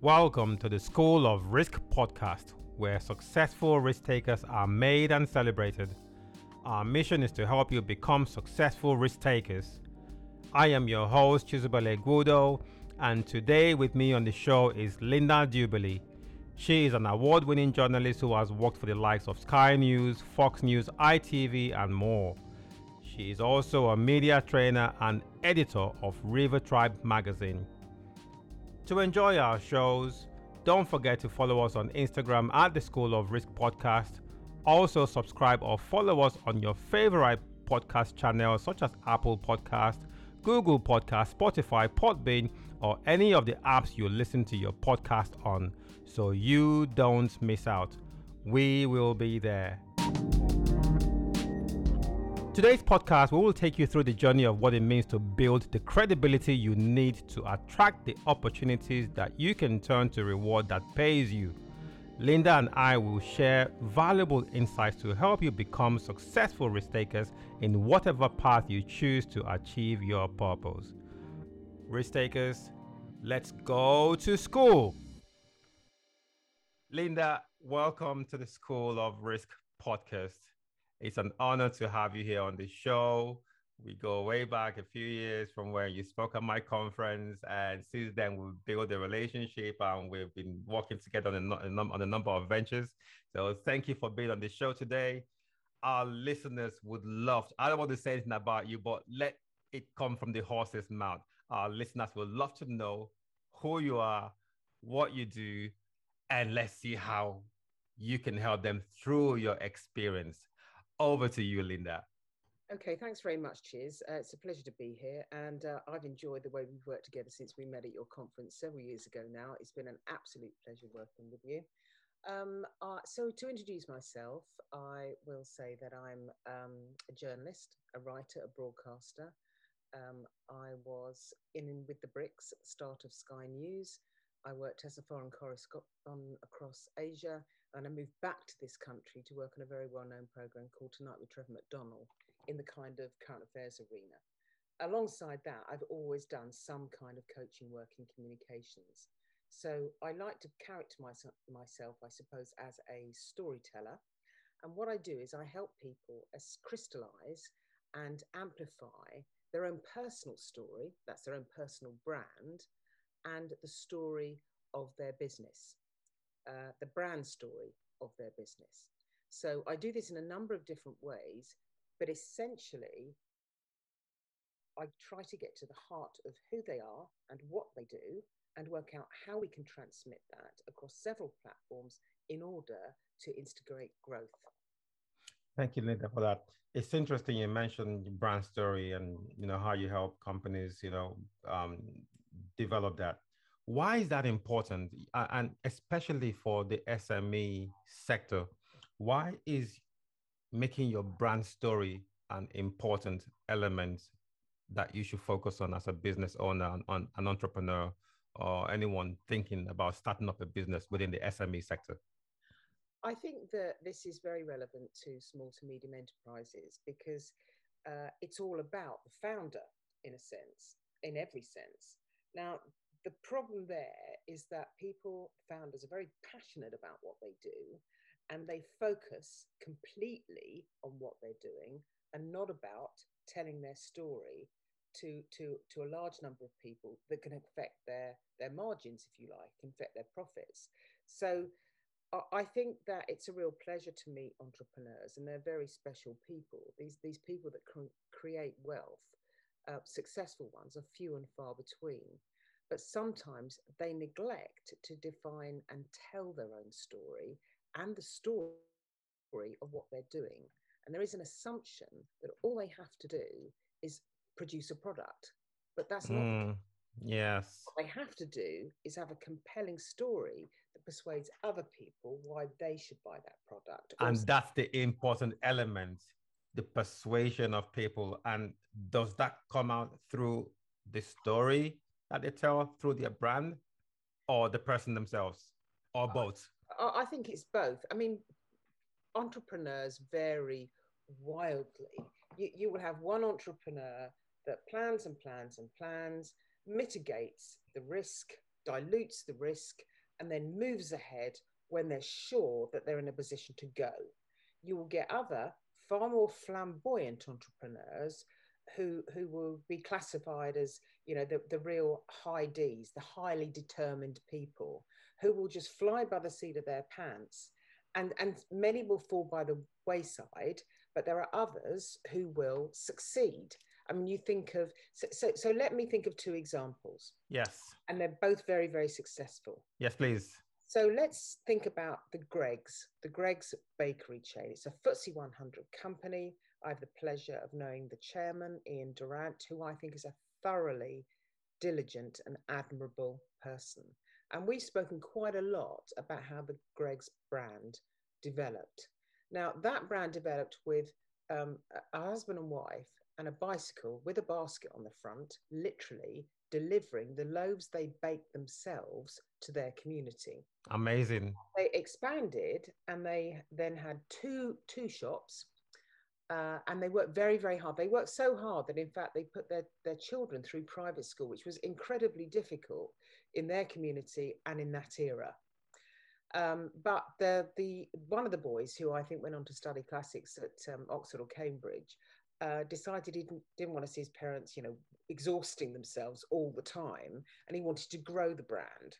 Welcome to the School of Risk podcast, where successful risk takers are made and celebrated. Our mission is to help you become successful risk takers. I am your host, Chizubale Gudo, and today with me on the show is Linda Duberley. She is an award winning journalist who has worked for the likes of Sky News, Fox News, ITV, and more. She is also a media trainer and editor of River Tribe magazine. To enjoy our shows, don't forget to follow us on Instagram at the School of Risk Podcast. Also, subscribe or follow us on your favorite podcast channels such as Apple Podcast, Google Podcast, Spotify, Podbean, or any of the apps you listen to your podcast on so you don't miss out. We will be there. Today's podcast, we will take you through the journey of what it means to build the credibility you need to attract the opportunities that you can turn to reward that pays you. Linda and I will share valuable insights to help you become successful risk takers in whatever path you choose to achieve your purpose. Risk takers, let's go to school. Linda, welcome to the School of Risk podcast. It's an honor to have you here on the show. We go way back a few years from where you spoke at my conference, and since then we've built a relationship and we've been working together on a, on a number of ventures. So thank you for being on the show today. Our listeners would love. To, I don't want to say anything about you, but let it come from the horse's mouth. Our listeners would love to know who you are, what you do, and let's see how you can help them through your experience. Over to you, Linda. Okay, thanks very much, Chiz. Uh, it's a pleasure to be here, and uh, I've enjoyed the way we've worked together since we met at your conference several years ago now. It's been an absolute pleasure working with you. Um, uh, so, to introduce myself, I will say that I'm um, a journalist, a writer, a broadcaster. Um, I was in with the bricks at the start of Sky News. I worked as a foreign correspondent across Asia and I moved back to this country to work on a very well-known program called Tonight with Trevor McDonald in the kind of current affairs arena. Alongside that, I've always done some kind of coaching work in communications. So I like to character myself, myself, I suppose, as a storyteller. And what I do is I help people as crystallize and amplify their own personal story, that's their own personal brand, and the story of their business. Uh, the brand story of their business. So I do this in a number of different ways, but essentially, I try to get to the heart of who they are and what they do and work out how we can transmit that across several platforms in order to instigate growth. Thank you, Linda, for that. It's interesting you mentioned brand story and you know how you help companies, you know, um, develop that. Why is that important? And especially for the SME sector, why is making your brand story an important element that you should focus on as a business owner, on an entrepreneur, or anyone thinking about starting up a business within the SME sector? I think that this is very relevant to small to medium enterprises because uh, it's all about the founder, in a sense, in every sense. Now, the problem there is that people, founders, are very passionate about what they do and they focus completely on what they're doing and not about telling their story to, to, to a large number of people that can affect their, their margins, if you like, affect their profits. So I think that it's a real pleasure to meet entrepreneurs, and they're very special people. These, these people that create wealth, uh, successful ones, are few and far between but sometimes they neglect to define and tell their own story and the story of what they're doing. And there is an assumption that all they have to do is produce a product, but that's not. Mm, yes. What they have to do is have a compelling story that persuades other people why they should buy that product. And that's the important element the persuasion of people. And does that come out through the story that they tell through their brand or the person themselves or both? I, I think it's both. I mean, entrepreneurs vary wildly. You, you will have one entrepreneur that plans and plans and plans, mitigates the risk, dilutes the risk, and then moves ahead when they're sure that they're in a position to go. You will get other far more flamboyant entrepreneurs who who will be classified as you know the, the real high D's, the highly determined people who will just fly by the seat of their pants, and and many will fall by the wayside, but there are others who will succeed. I mean, you think of so so, so let me think of two examples. Yes, and they're both very very successful. Yes, please. So let's think about the Greggs, the Greggs bakery chain. It's a FTSE 100 company. I have the pleasure of knowing the chairman, Ian Durant, who I think is a thoroughly diligent and admirable person. And we've spoken quite a lot about how the Greggs brand developed. Now, that brand developed with um, a husband and wife and a bicycle with a basket on the front, literally delivering the loaves they baked themselves to their community. Amazing. They expanded and they then had two two shops. Uh, and they worked very, very hard. They worked so hard that, in fact, they put their, their children through private school, which was incredibly difficult in their community and in that era. Um, but the the one of the boys who I think went on to study classics at um, Oxford or Cambridge uh, decided he didn't, didn't want to see his parents, you know, exhausting themselves all the time, and he wanted to grow the brand.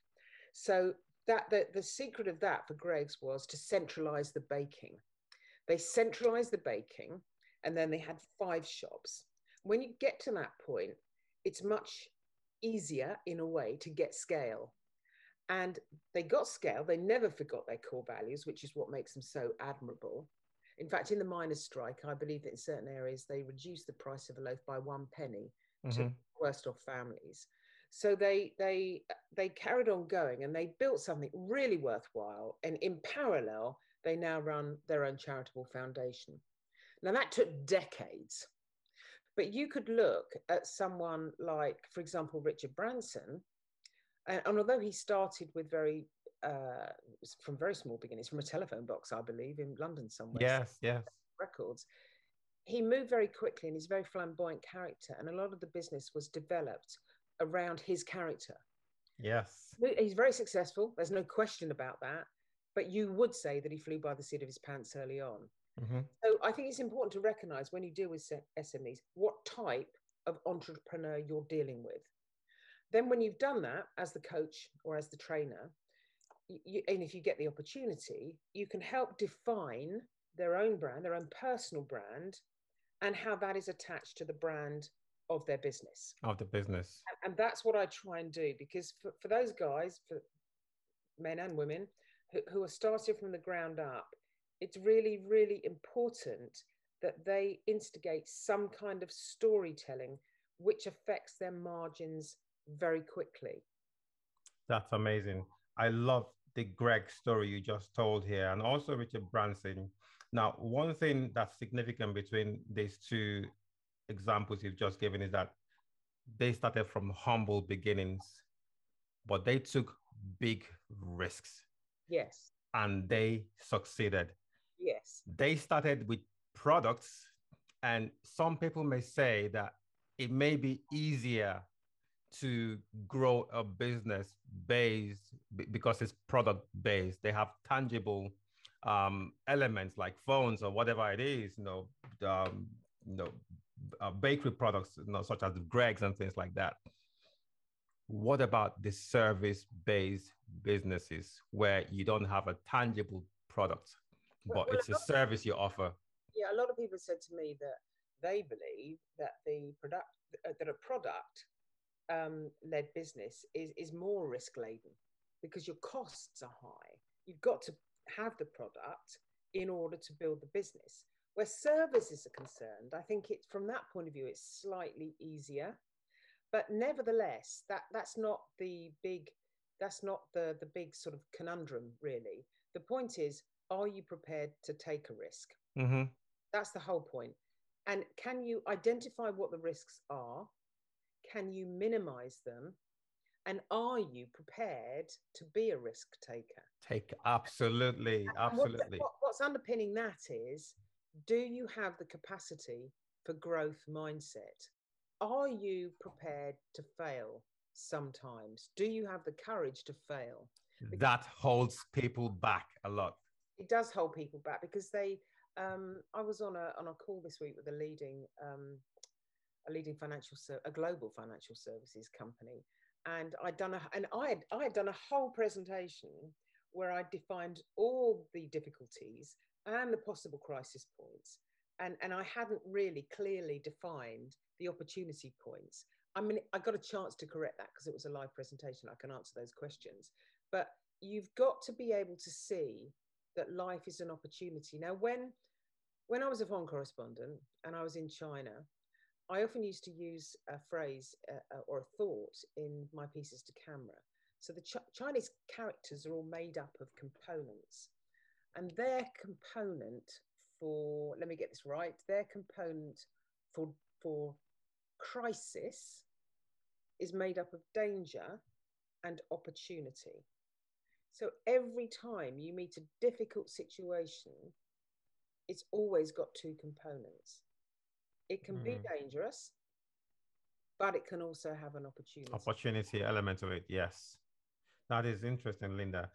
So that the, the secret of that for Greggs was to centralize the baking. They centralized the baking, and then they had five shops. When you get to that point, it's much easier in a way to get scale. And they got scale. They never forgot their core values, which is what makes them so admirable. In fact, in the miners' strike, I believe that in certain areas they reduced the price of a loaf by one penny mm-hmm. to worst off families. So they they they carried on going and they built something really worthwhile. And in parallel, they now run their own charitable foundation. Now that took decades. But you could look at someone like, for example, Richard Branson, and, and although he started with very uh, from very small beginnings, from a telephone box, I believe, in London somewhere. Yes, yes. Records. He moved very quickly and he's a very flamboyant character. And a lot of the business was developed around his character. Yes. He's very successful. There's no question about that. But you would say that he flew by the seat of his pants early on. Mm-hmm. So I think it's important to recognize when you deal with SMEs what type of entrepreneur you're dealing with. Then, when you've done that as the coach or as the trainer, you, and if you get the opportunity, you can help define their own brand, their own personal brand, and how that is attached to the brand of their business. Of the business. And, and that's what I try and do because for, for those guys, for men and women who, who are starting from the ground up, it's really, really important that they instigate some kind of storytelling which affects their margins very quickly. That's amazing. I love the Greg story you just told here, and also Richard Branson. Now, one thing that's significant between these two examples you've just given is that they started from humble beginnings, but they took big risks. Yes. And they succeeded. Yes. They started with products, and some people may say that it may be easier to grow a business based because it's product based. They have tangible um, elements like phones or whatever it is, you know, um, you know, uh, bakery products, you know, such as the Greggs and things like that. What about the service based businesses where you don't have a tangible product, but well, it's a service you offer? Yeah, a lot of people said to me that they believe that the product uh, that a product um, led business is, is more risk laden because your costs are high. You've got to have the product in order to build the business. Where services are concerned, I think it's from that point of view, it's slightly easier. But nevertheless, that, that's not the big that's not the, the big sort of conundrum, really. The point is, are you prepared to take a risk? Mm-hmm. That's the whole point. And can you identify what the risks are? Can you minimize them? And are you prepared to be a risk taker? Take absolutely, absolutely. What, what's underpinning that is do you have the capacity for growth mindset? Are you prepared to fail? sometimes? Do you have the courage to fail? Because that holds people back a lot. It does hold people back because they. Um, I was on a on a call this week with a leading um, a leading financial a global financial services company, and I'd done a and I had I had done a whole presentation where I defined all the difficulties and the possible crisis points, and and I hadn't really clearly defined the opportunity points. I mean, I got a chance to correct that because it was a live presentation. I can answer those questions, but you've got to be able to see that life is an opportunity. Now, when when I was a foreign correspondent and I was in China, I often used to use a phrase uh, uh, or a thought in my pieces to camera. So the Ch- Chinese characters are all made up of components, and their component for let me get this right. Their component for for crisis is made up of danger and opportunity. So every time you meet a difficult situation, it's always got two components. It can mm. be dangerous, but it can also have an opportunity. Opportunity element of it, yes. That is interesting, Linda.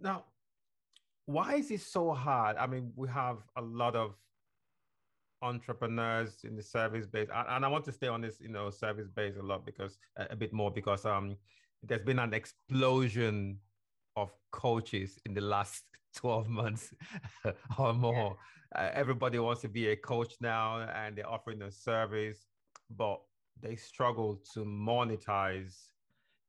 Now, why is it so hard? I mean, we have a lot of entrepreneurs in the service base, and I want to stay on this, you know, service base a lot because a bit more because um, there's been an explosion of coaches in the last 12 months or more. Yeah. Uh, everybody wants to be a coach now and they're offering a service, but they struggle to monetize,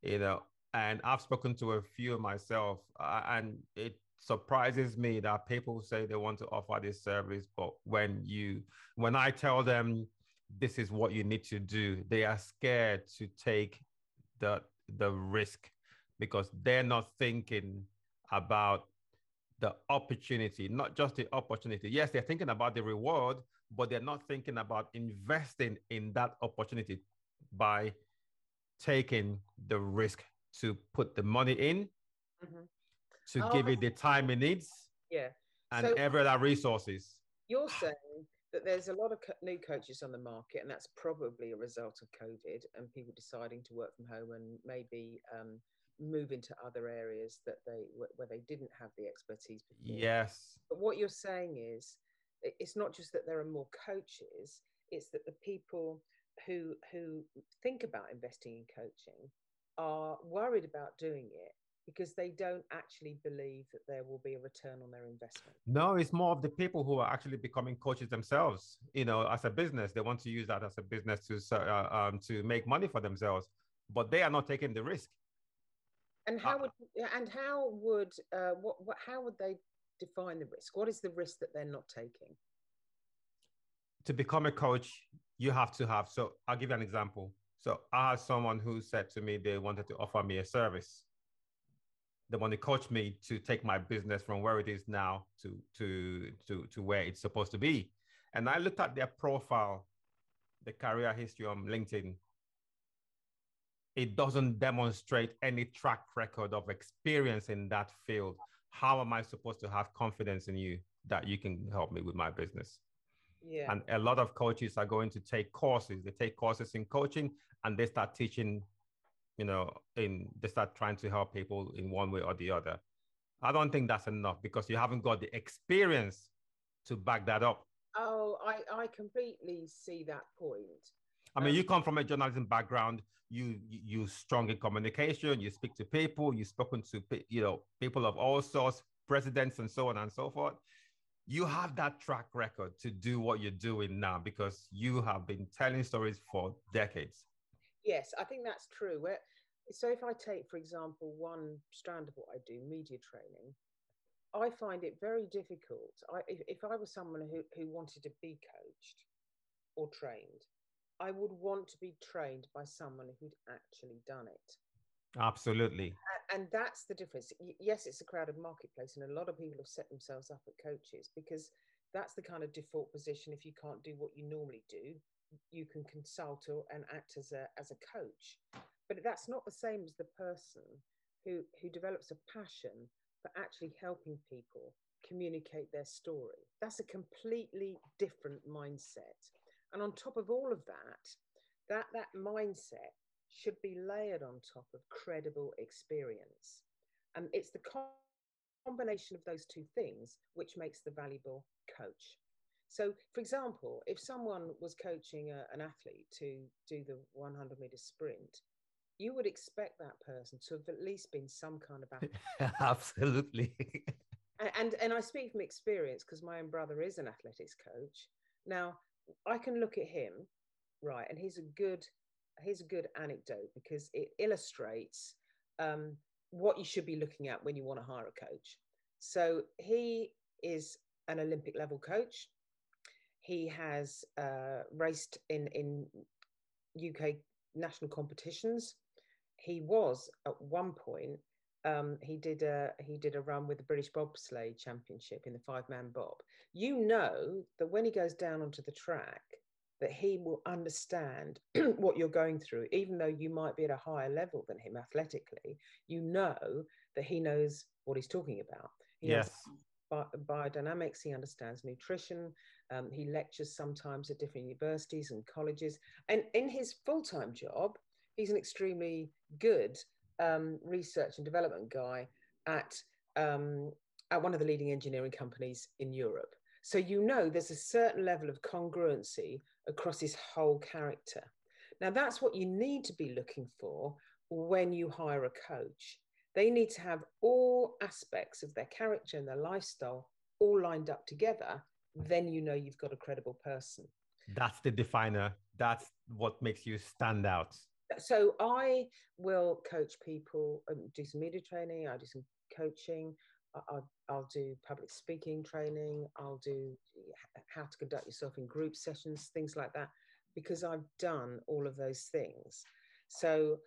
you know. And I've spoken to a few myself, uh, and it surprises me that people say they want to offer this service, but when you, when I tell them this is what you need to do, they are scared to take the the risk because they're not thinking about the opportunity, not just the opportunity. Yes, they're thinking about the reward, but they're not thinking about investing in that opportunity by taking the risk to put the money in, mm-hmm. to oh, give it the time it needs, yeah, and so every other resources. You're saying that there's a lot of co- new coaches on the market, and that's probably a result of COVID and people deciding to work from home and maybe um, move into other areas that they where they didn't have the expertise before. Yes. But what you're saying is it's not just that there are more coaches, it's that the people who who think about investing in coaching are worried about doing it because they don't actually believe that there will be a return on their investment. No, it's more of the people who are actually becoming coaches themselves. You know, as a business, they want to use that as a business to uh, um, to make money for themselves, but they are not taking the risk. And how would and how would uh, what, what how would they define the risk? What is the risk that they're not taking? To become a coach, you have to have. So I'll give you an example. So I had someone who said to me they wanted to offer me a service. They want to coach me to take my business from where it is now to to to to where it's supposed to be. And I looked at their profile, the career history on LinkedIn, it doesn't demonstrate any track record of experience in that field. How am I supposed to have confidence in you that you can help me with my business? Yeah. And a lot of coaches are going to take courses. They take courses in coaching and they start teaching, you know, in they start trying to help people in one way or the other. I don't think that's enough because you haven't got the experience to back that up. Oh, I, I completely see that point. I mean, you um, come from a journalism background. You you strong in communication. You speak to people. You've spoken to you know people of all sorts, presidents and so on and so forth. You have that track record to do what you're doing now because you have been telling stories for decades. Yes, I think that's true. Where, so if I take, for example, one strand of what I do, media training, I find it very difficult. I, if, if I was someone who, who wanted to be coached or trained, I would want to be trained by someone who'd actually done it. Absolutely. And that's the difference. Yes, it's a crowded marketplace, and a lot of people have set themselves up at coaches because that's the kind of default position. If you can't do what you normally do, you can consult or, and act as a as a coach. But that's not the same as the person who who develops a passion for actually helping people communicate their story. That's a completely different mindset. And on top of all of that, that that mindset should be layered on top of credible experience. And it's the combination of those two things which makes the valuable coach. So, for example, if someone was coaching a, an athlete to do the 100 meter sprint, you would expect that person to have at least been some kind of athlete. Absolutely. and, and, and I speak from experience because my own brother is an athletics coach. Now, I can look at him, right, and he's a good here's a good anecdote because it illustrates um, what you should be looking at when you want to hire a coach. So he is an Olympic level coach. He has uh, raced in in UK national competitions. He was at one point. Um, he did a he did a run with the British Bobsleigh Championship in the five man bob. You know that when he goes down onto the track, that he will understand what you're going through, even though you might be at a higher level than him athletically. You know that he knows what he's talking about. He yes. Bi- biodynamics, he understands nutrition. Um, he lectures sometimes at different universities and colleges. And in his full time job, he's an extremely good um, research and development guy at, um, at one of the leading engineering companies in Europe. So you know there's a certain level of congruency across his whole character. Now, that's what you need to be looking for when you hire a coach. They need to have all aspects of their character and their lifestyle all lined up together. Then you know you've got a credible person. That's the definer. That's what makes you stand out. So I will coach people, and do some media training, I do some coaching. I'll, I'll do public speaking training. I'll do how to conduct yourself in group sessions, things like that, because I've done all of those things. So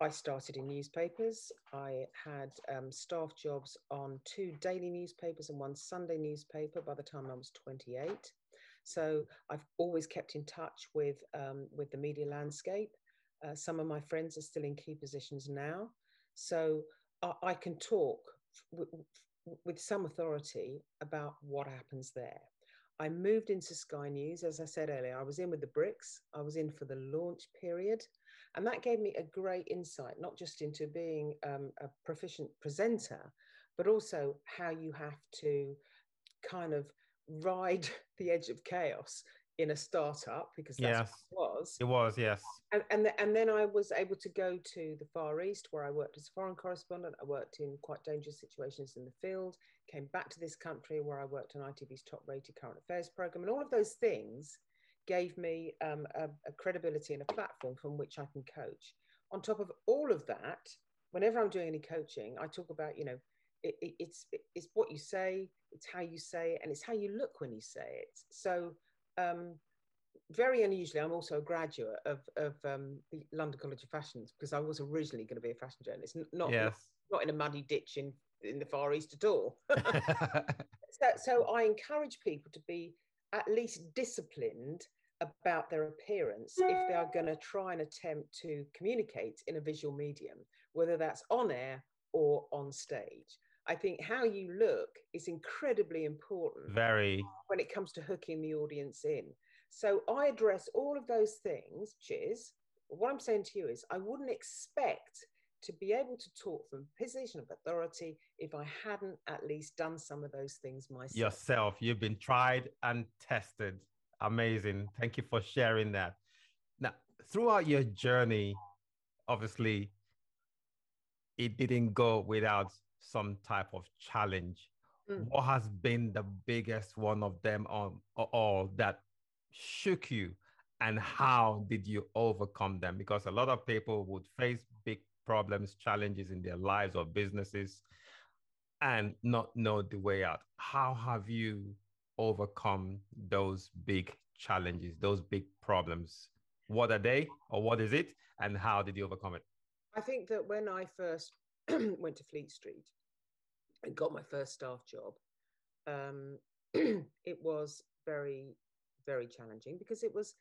I started in newspapers. I had um, staff jobs on two daily newspapers and one Sunday newspaper by the time I was 28. So I've always kept in touch with, um, with the media landscape. Uh, some of my friends are still in key positions now. So I, I can talk with some authority about what happens there. I moved into Sky News, as I said earlier. I was in with the bricks, I was in for the launch period. And that gave me a great insight, not just into being um, a proficient presenter, but also how you have to kind of ride the edge of chaos in a startup because that's yes. it was. It was, yes. And and, the, and then I was able to go to the Far East where I worked as a foreign correspondent. I worked in quite dangerous situations in the field, came back to this country where I worked on ITV's top rated current affairs program. And all of those things gave me um, a, a credibility and a platform from which I can coach. On top of all of that, whenever I'm doing any coaching, I talk about, you know, it, it, it's it's what you say, it's how you say it, and it's how you look when you say it. So um, very unusually, I'm also a graduate of, of um, the London College of Fashions because I was originally going to be a fashion journalist, not yes. not in a muddy ditch in in the Far East at all. so, so I encourage people to be at least disciplined about their appearance if they are going to try and attempt to communicate in a visual medium, whether that's on air or on stage. I think how you look is incredibly important. Very. When it comes to hooking the audience in. So I address all of those things, Chiz. What I'm saying to you is, I wouldn't expect to be able to talk from a position of authority if I hadn't at least done some of those things myself. Yourself, you've been tried and tested. Amazing. Thank you for sharing that. Now, throughout your journey, obviously, it didn't go without some type of challenge. Mm. What has been the biggest one of them on all that shook you and how did you overcome them? Because a lot of people would face big problems, challenges in their lives or businesses and not know the way out. How have you overcome those big challenges, those big problems? What are they or what is it? And how did you overcome it? I think that when I first went to Fleet Street and got my first staff job, um, it was very, very challenging because it was,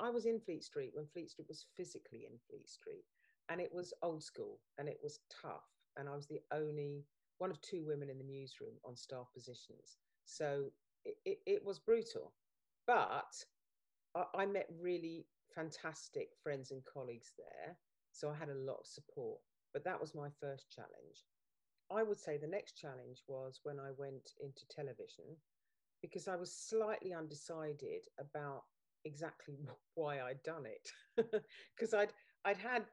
I was in Fleet Street when Fleet Street was physically in Fleet Street and it was old school and it was tough. And I was the only one of two women in the newsroom on staff positions. So it, it, it was brutal. But I, I met really fantastic friends and colleagues there So I had a lot of support. But that was my first challenge. I would say the next challenge was when I went into television because I was slightly undecided about exactly why I'd done it. Because I'd I'd had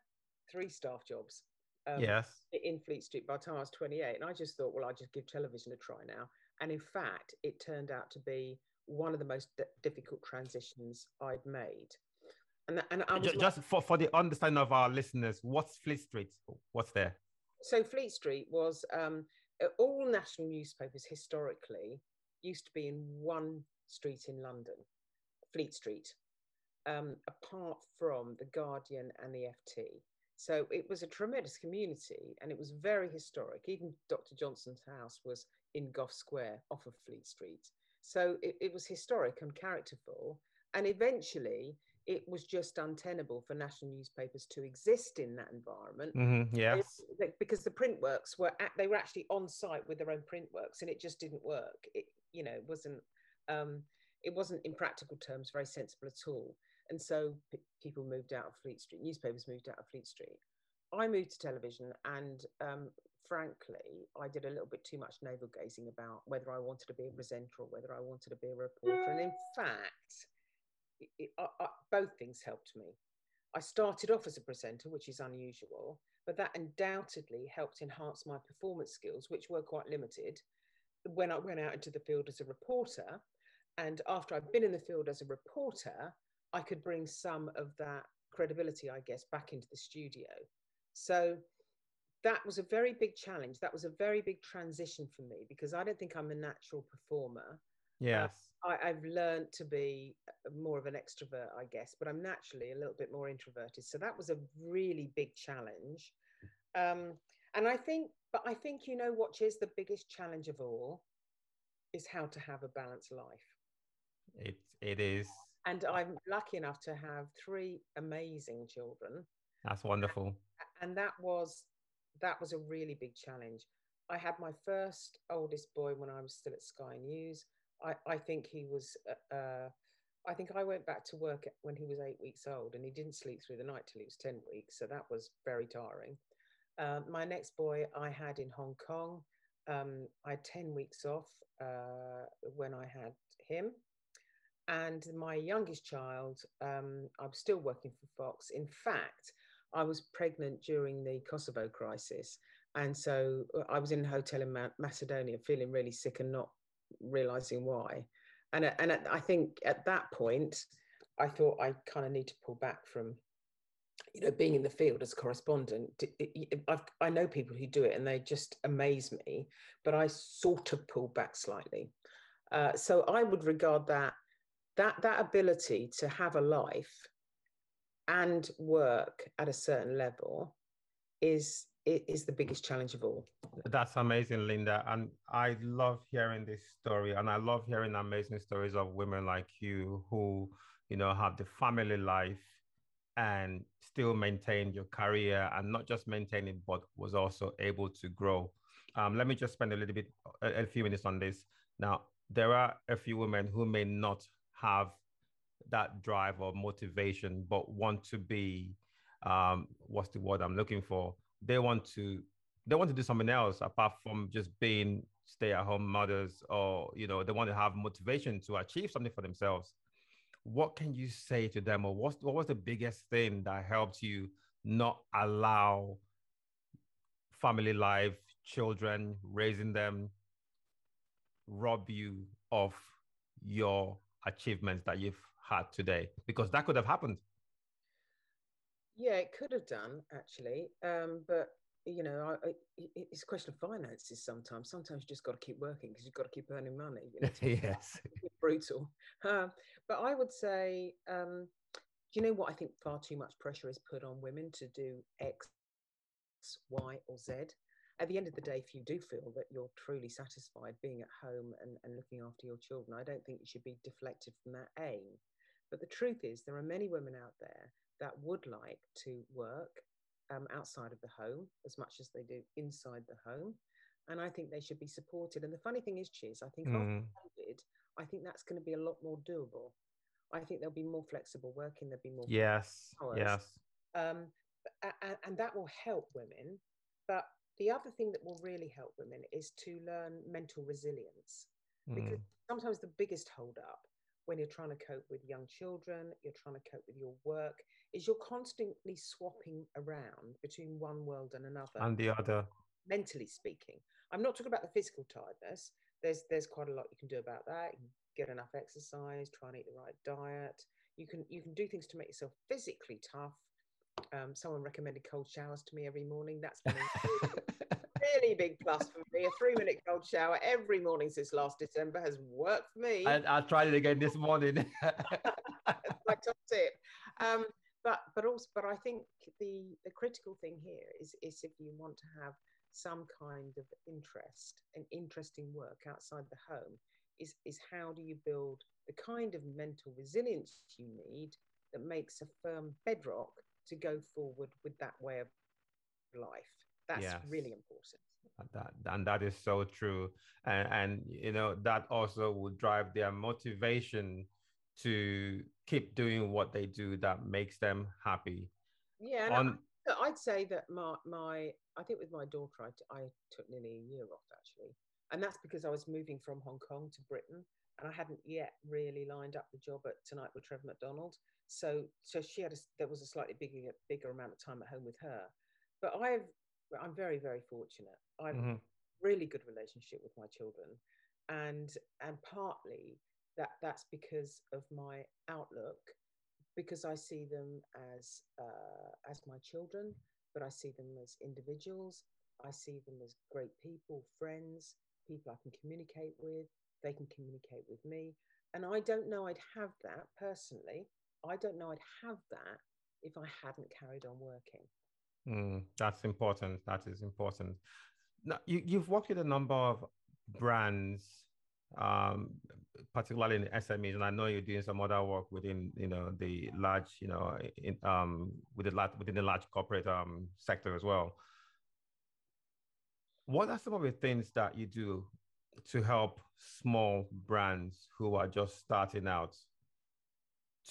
three staff jobs. Um, yes. In Fleet Street by the time I was 28, and I just thought, well, I'll just give television a try now. And in fact, it turned out to be one of the most d- difficult transitions I'd made. And, and I just, just for, for the understanding of our listeners, what's Fleet Street? What's there? So Fleet Street was um, all national newspapers historically used to be in one street in London, Fleet Street, um, apart from the Guardian and the FT. So it was a tremendous community and it was very historic. Even Dr. Johnson's house was in Gough Square off of Fleet Street. So it, it was historic and characterful. And eventually it was just untenable for national newspapers to exist in that environment. Mm-hmm, yes, because the print works were at, they were actually on site with their own print works, and it just didn't work. It you know wasn't um, it wasn't in practical terms very sensible at all. And so p- people moved out of Fleet Street. Newspapers moved out of Fleet Street. I moved to television, and um, frankly, I did a little bit too much navel gazing about whether I wanted to be a presenter or whether I wanted to be a reporter. And in fact, it, both things helped me. I started off as a presenter, which is unusual, but that undoubtedly helped enhance my performance skills, which were quite limited when I went out into the field as a reporter. And after I'd been in the field as a reporter, I could bring some of that credibility, I guess, back into the studio. So that was a very big challenge. That was a very big transition for me because I don't think I'm a natural performer. Yes. I, have learned to be more of an extrovert, I guess, but I'm naturally a little bit more introverted. So that was a really big challenge. Um, and I think, but I think, you know, what is the biggest challenge of all is how to have a balanced life. It, it is. And I'm lucky enough to have three amazing children. That's wonderful. And that was, that was a really big challenge. I had my first oldest boy when I was still at Sky News. I, I think he was, uh, uh, I think I went back to work when he was eight weeks old and he didn't sleep through the night till he was 10 weeks. So that was very tiring. Uh, my next boy I had in Hong Kong. Um, I had 10 weeks off uh, when I had him. And my youngest child, um, I'm still working for Fox. In fact, I was pregnant during the Kosovo crisis. And so uh, I was in a hotel in Macedonia feeling really sick and not realizing why. And, and I think at that point, I thought I kind of need to pull back from, you know, being in the field as a correspondent. I've, I know people who do it and they just amaze me, but I sort of pull back slightly. Uh, so I would regard that that that ability to have a life and work at a certain level is is the biggest challenge of all. That's amazing, Linda. And I love hearing this story. And I love hearing amazing stories of women like you who, you know, have the family life and still maintain your career and not just maintain it, but was also able to grow. Um, let me just spend a little bit, a, a few minutes on this. Now, there are a few women who may not have that drive or motivation, but want to be, um, what's the word I'm looking for? They want to they want to do something else apart from just being stay-at-home mothers or you know they want to have motivation to achieve something for themselves. What can you say to them or what, what was the biggest thing that helped you not allow family life children raising them rob you of your achievements that you've had today? Because that could have happened yeah, it could have done actually, um, but you know, I, I, it's a question of finances. Sometimes, sometimes you just got to keep working because you've got to keep earning money. You know, yes, brutal. Um, but I would say, um, you know what? I think far too much pressure is put on women to do X, Y, or Z. At the end of the day, if you do feel that you're truly satisfied being at home and, and looking after your children, I don't think you should be deflected from that aim. But the truth is, there are many women out there that would like to work um, outside of the home as much as they do inside the home. And I think they should be supported. And the funny thing is, Chiz, I think mm. after COVID, I think that's going to be a lot more doable. I think there'll be more flexible working. There'll be more. Yes. Hours. Yes. Um, and, and that will help women. But the other thing that will really help women is to learn mental resilience because mm. sometimes the biggest hold up when you're trying to cope with young children, you're trying to cope with your work, is you're constantly swapping around between one world and another. And the other. Mentally speaking. I'm not talking about the physical tiredness. There's there's quite a lot you can do about that. You can get enough exercise, try and eat the right diet. You can you can do things to make yourself physically tough. Um, someone recommended cold showers to me every morning. That's been a really big plus for me. A three minute cold shower every morning since last December has worked for me. And I tried it again this morning. my top tip. Um, but but also but I think the the critical thing here is is if you want to have some kind of interest and interesting work outside the home is is how do you build the kind of mental resilience you need that makes a firm bedrock to go forward with that way of life? That's yes. really important. That and that is so true. And and you know that also will drive their motivation to keep doing what they do that makes them happy. Yeah On, I, i'd say that my my i think with my daughter I, t- I took nearly a year off actually. And that's because i was moving from hong kong to britain and i hadn't yet really lined up the job at tonight with trevor mcdonald. So so she had a, there was a slightly bigger bigger amount of time at home with her. But i've i'm very very fortunate. I've mm-hmm. really good relationship with my children. And and partly that that's because of my outlook because i see them as uh, as my children but i see them as individuals. I see them as great people friends people i can communicate with. They can communicate with me. And i don't know i'd have that personally. I don't know i'd have that if i hadn't carried on working. Mm, that's important. That is important. Now, you, you've worked with a number of brands um, particularly in SMEs, and I know you're doing some other work within, you know, the large, you know, in, um, with the large, within the large corporate um, sector as well. What are some of the things that you do to help small brands who are just starting out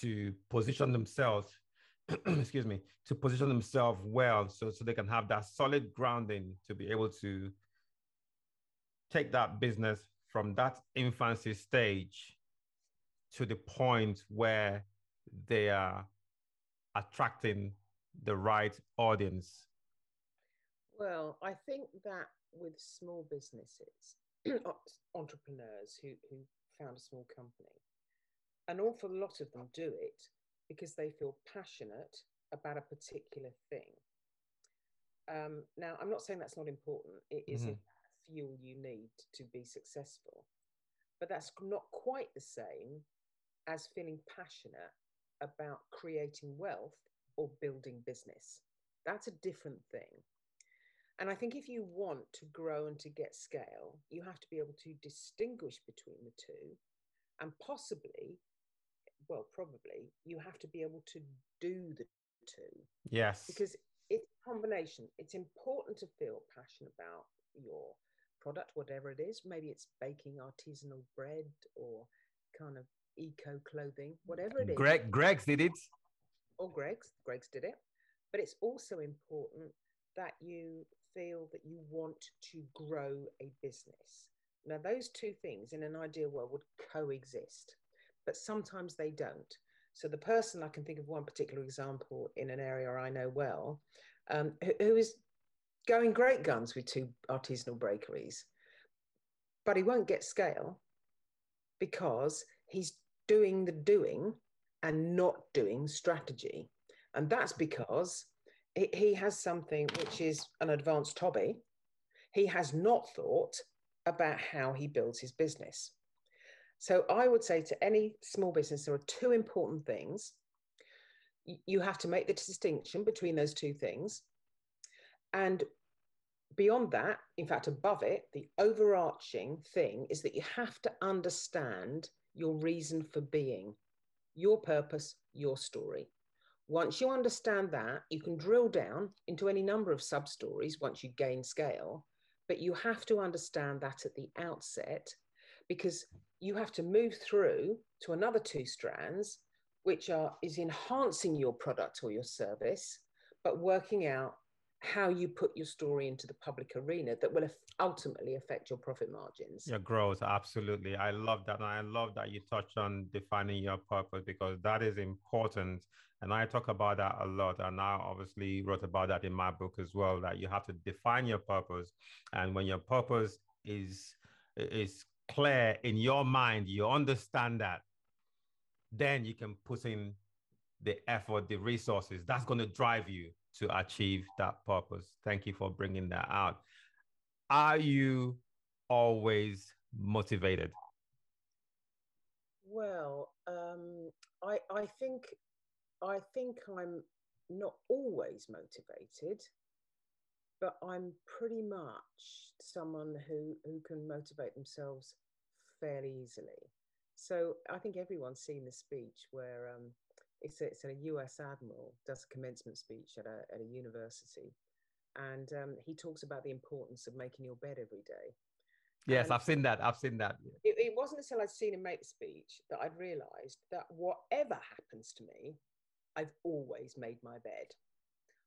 to position themselves, excuse me, to position themselves well so, so they can have that solid grounding to be able to take that business from that infancy stage to the point where they are attracting the right audience? Well, I think that with small businesses, entrepreneurs who, who found a small company, an awful lot of them do it because they feel passionate about a particular thing. Um, now, I'm not saying that's not important. It mm-hmm. isn't fuel you need to be successful. But that's not quite the same as feeling passionate about creating wealth or building business. That's a different thing. And I think if you want to grow and to get scale, you have to be able to distinguish between the two. And possibly, well, probably, you have to be able to do the two. Yes. Because it's a combination. It's important to feel passionate about your product, whatever it is. Maybe it's baking artisanal bread or kind of eco clothing, whatever it is. Greg, Greggs did it. Or Greggs, Greg's did it. But it's also important that you feel that you want to grow a business. Now, those two things in an ideal world would coexist, but sometimes they don't. So, the person I can think of one particular example in an area I know well, um, who, who is going great guns with two artisanal bakeries, but he won't get scale because he's doing the doing and not doing strategy. And that's because he has something which is an advanced hobby. He has not thought about how he builds his business. So I would say to any small business, there are two important things. You have to make the distinction between those two things. And beyond that, in fact, above it, the overarching thing is that you have to understand your reason for being, your purpose, your story. Once you understand that, you can drill down into any number of sub stories once you gain scale, but you have to understand that at the outset because you have to move through to another two strands, which are is enhancing your product or your service but working out how you put your story into the public arena that will ultimately affect your profit margins. Your growth, absolutely. I love that. And I love that you touched on defining your purpose because that is important. And I talk about that a lot. And I obviously wrote about that in my book as well, that you have to define your purpose. And when your purpose is is clear in your mind, you understand that, then you can put in the effort, the resources. That's going to drive you to achieve that purpose. Thank you for bringing that out. Are you always motivated? Well, um, I, I think I think I'm not always motivated, but I'm pretty much someone who, who can motivate themselves fairly easily. So I think everyone's seen the speech where um, it's a, it's a US admiral does a commencement speech at a, at a university, and um, he talks about the importance of making your bed every day. Yes, and I've seen that. I've seen that. It, it wasn't until I'd seen him make the speech that I'd realised that whatever happens to me, I've always made my bed.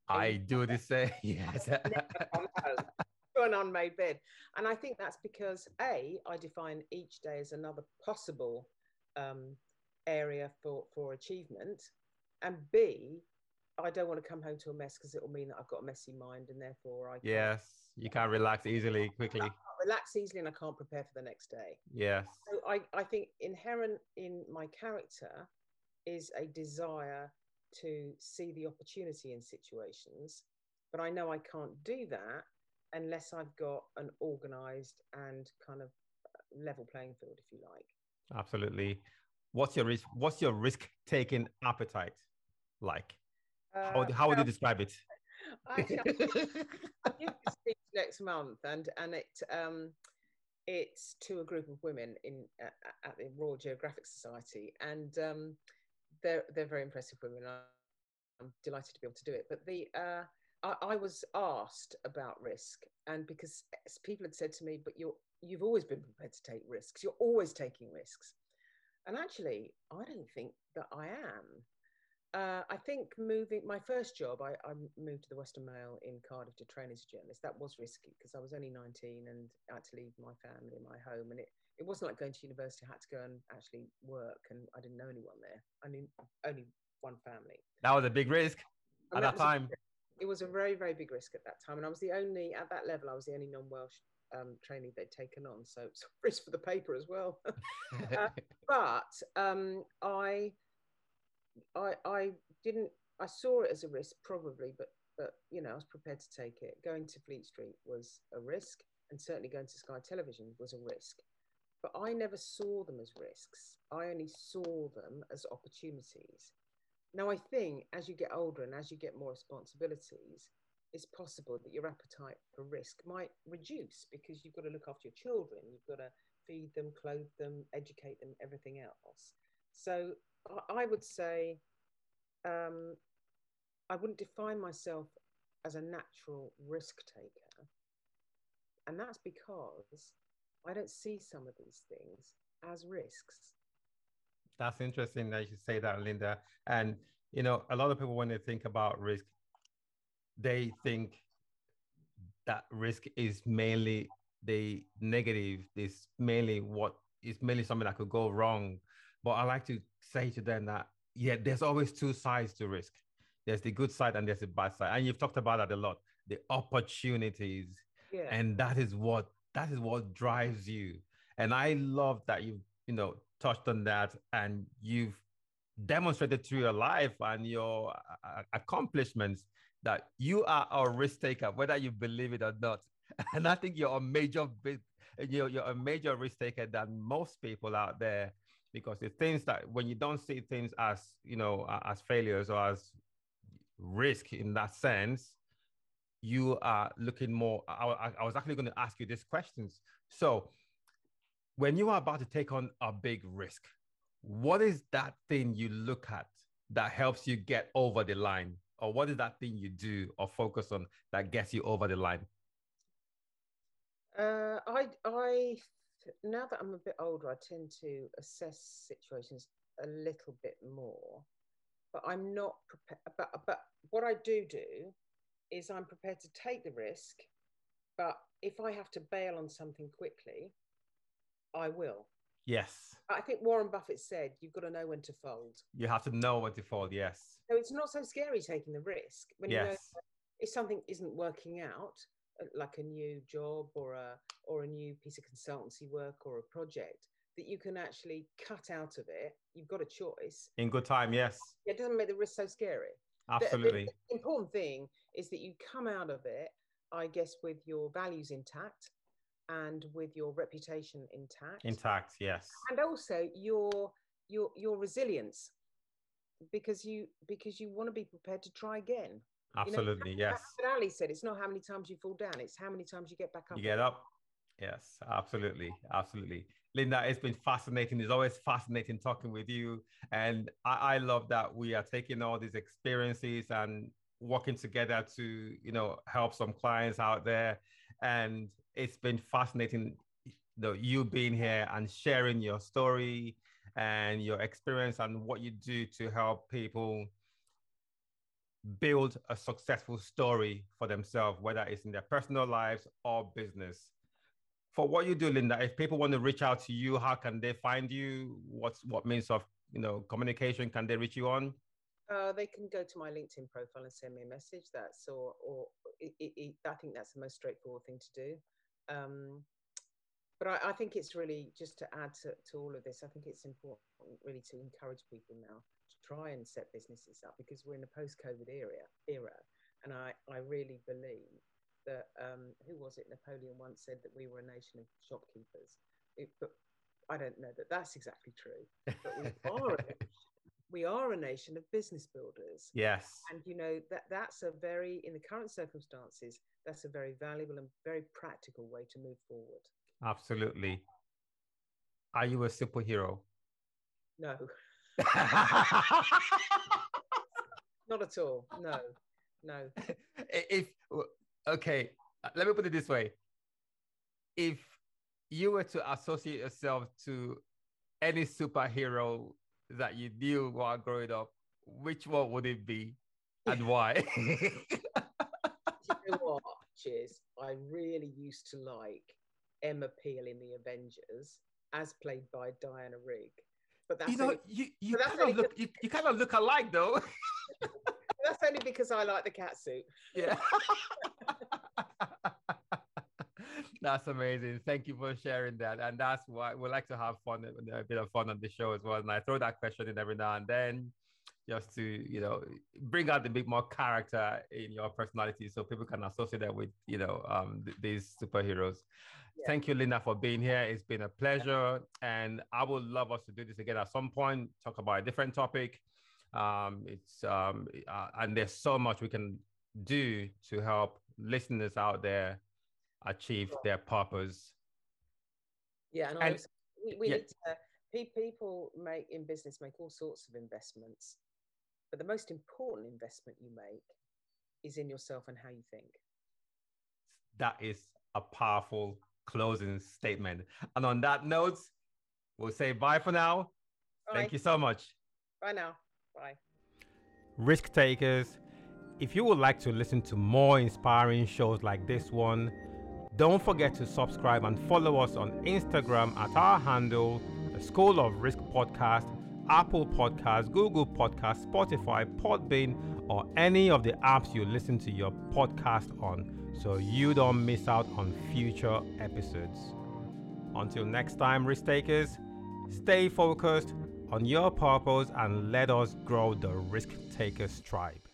I do the same. Yes. an unmade bed. And I think that's because A, I define each day as another possible um, area for for achievement. And b i don't want to come home to a mess because it will mean that i've got a messy mind and therefore i yes you can't relax easily quickly. Relax easily and i can't prepare for the next day. Yes. So i i think inherent in my character is a desire to see the opportunity in situations but i know i can't do that unless i've got an organized and kind of level playing field if you like. Absolutely what's your risk what's your risk taking appetite like? Uh, how, how would you describe it? Giving a speech next month and and it um it's to a group of women in uh, at the Royal Geographic Society and um they're they're very impressive women I'm delighted to be able to do it. But the uh I, I was asked about risk and because people had said to me but you're you've always been prepared to take risks. You're always taking risks and actually, I don't think that I am. Uh, I think moving my first job, I, I, moved to the Western Mail in Cardiff to train as a journalist. That was risky because I was only 19 and I had to leave my family, my home, and it, it wasn't like going to university. I had to go and actually work, and I didn't know anyone there. I knew only one family. That was a big risk at that, that time. A, it was a very, very big risk at that time, and I was the only at that level. I was the only non-Welsh um, training they'd taken on. So it's a risk for the paper as well. uh, but um, I, I, I didn't. I saw it as a risk, probably, but but you know, I was prepared to take it. Going to Fleet Street was a risk, and certainly going to Sky Television was a risk. But I never saw them as risks. I only saw them as opportunities. Now, I think as you get older and as you get more responsibilities, it's possible that your appetite for risk might reduce because you've got to look after your children, you've got to feed them, clothe them, educate them, everything else. So I would say um, I wouldn't define myself as a natural risk taker. And that's because I don't see some of these things as risks. That's interesting that you say that, Linda. And, you know, a lot of people, when they think about risk, they think that risk is mainly the negative, is mainly what is mainly something that could go wrong. But I like to say to them that yeah, there's always two sides to risk. There's the good side and there's the bad side. And you've talked about that a lot. The opportunities. Yeah. And that is what that is what drives you. And I love that you've, you know, touched on that and you've demonstrated through your life and your uh, accomplishments that you are a risk taker, whether you believe it or not. And I think you're a major big, you're, you're a major risk taker than most people out there because the things that when you don't see things as you know as failures or as risk in that sense you are looking more I, I was actually going to ask you these questions so when you are about to take on a big risk what is that thing you look at that helps you get over the line or what is that thing you do or focus on that gets you over the line? Uh, I, I, now that I'm a bit older, I tend to assess situations a little bit more. but I'm not prepared. But but what I do do is I'm prepared to take the risk, but if I have to bail on something quickly, I will. Yes. I think Warren Buffett said you've got to know when to fold. You have to know when to fold. Yes. So it's not so scary taking the risk when you know if something isn't working out, uh, like a new job or a or a new piece of consultancy work or a project, that you can actually cut out of it. You've got a choice. In good time. Yes. It doesn't make the risk so scary. The- the- Absolutely. The, important thing is that you come out of it, I guess, with your values intact and with your reputation intact, Intact. Yes. and also your your your resilience, because you because you want to be prepared to try again. You know, Absolutely. Yes. Ali said it's not how many times you fall down; it's how many times you get back up. You get up. Yes, absolutely, absolutely. Linda, it's been fascinating. It's always fascinating talking with you, and I, I love that we are taking all these experiences and working together to, you know, help some clients out there. And it's been fascinating, you you being here and sharing your story and your experience and what you do to help people build a successful story for themselves, whether it's in their personal lives or business for what you do, Linda, if people want to reach out to you, how can they find you? What's what means of you know communication can they reach you on? Uh, they can go to my LinkedIn profile and send me a message. That's or or it, it, it, I think that's the most straightforward thing to do. Um, but I, I think it's really just to add to, to all of this. I think it's important really to encourage people now to try and set businesses up because we're in a post-COVID era era, and I I really believe that um, who was it? Napoleon once said that we were a nation of shopkeepers. It, but I don't know that that's exactly true. But we are, a, we are a nation of business builders, Yes. and you know that that's a very, in the current circumstances, that's a very valuable and very practical way to move forward. Absolutely. Are you a superhero? No, not at all. No, no. if okay, let me put it this way: if you were to associate yourself to any superhero that you knew while growing up, which one would it be, and why? You know what? Cheers. I really used to like Emma Peel in the Avengers, as played by Diana Rigg. But that's you know, only, you, you that's kind of look you, you kind of look alike though. that's only because I like the cat suit. yeah. That's amazing. Thank you for sharing that. And that's why we like to have fun, a bit of fun on the show as well. And I throw that question in every now and then just to, you know, bring out a bit more character in your personality so people can associate that with, you know, um, th- these superheroes. Yeah. Thank you, Linda, for being here. It's been a pleasure. And I would love us to do this again at some point, talk about a different topic. Um, it's um, uh, and there's so much we can do to help listeners out there achieve their purpose. Yeah, and, And- we, we yeah. need to. People make in business make all sorts of investments, but the most important investment you make is in yourself and how you think. That is a powerful closing statement. And on that note, we'll say bye for now. Thank you so much. Bye now. Bye. Risk takers, if you would like to listen to more inspiring shows like this one, don't forget to subscribe and follow us on Instagram at our handle, the School of Risk Podcast, Apple Podcasts, Google Podcasts, Spotify, Podbean, or any of the apps you listen to your podcast on so you don't miss out on future episodes. Until next time, risk takers, stay focused on your purpose and let us grow the risk takers tribe.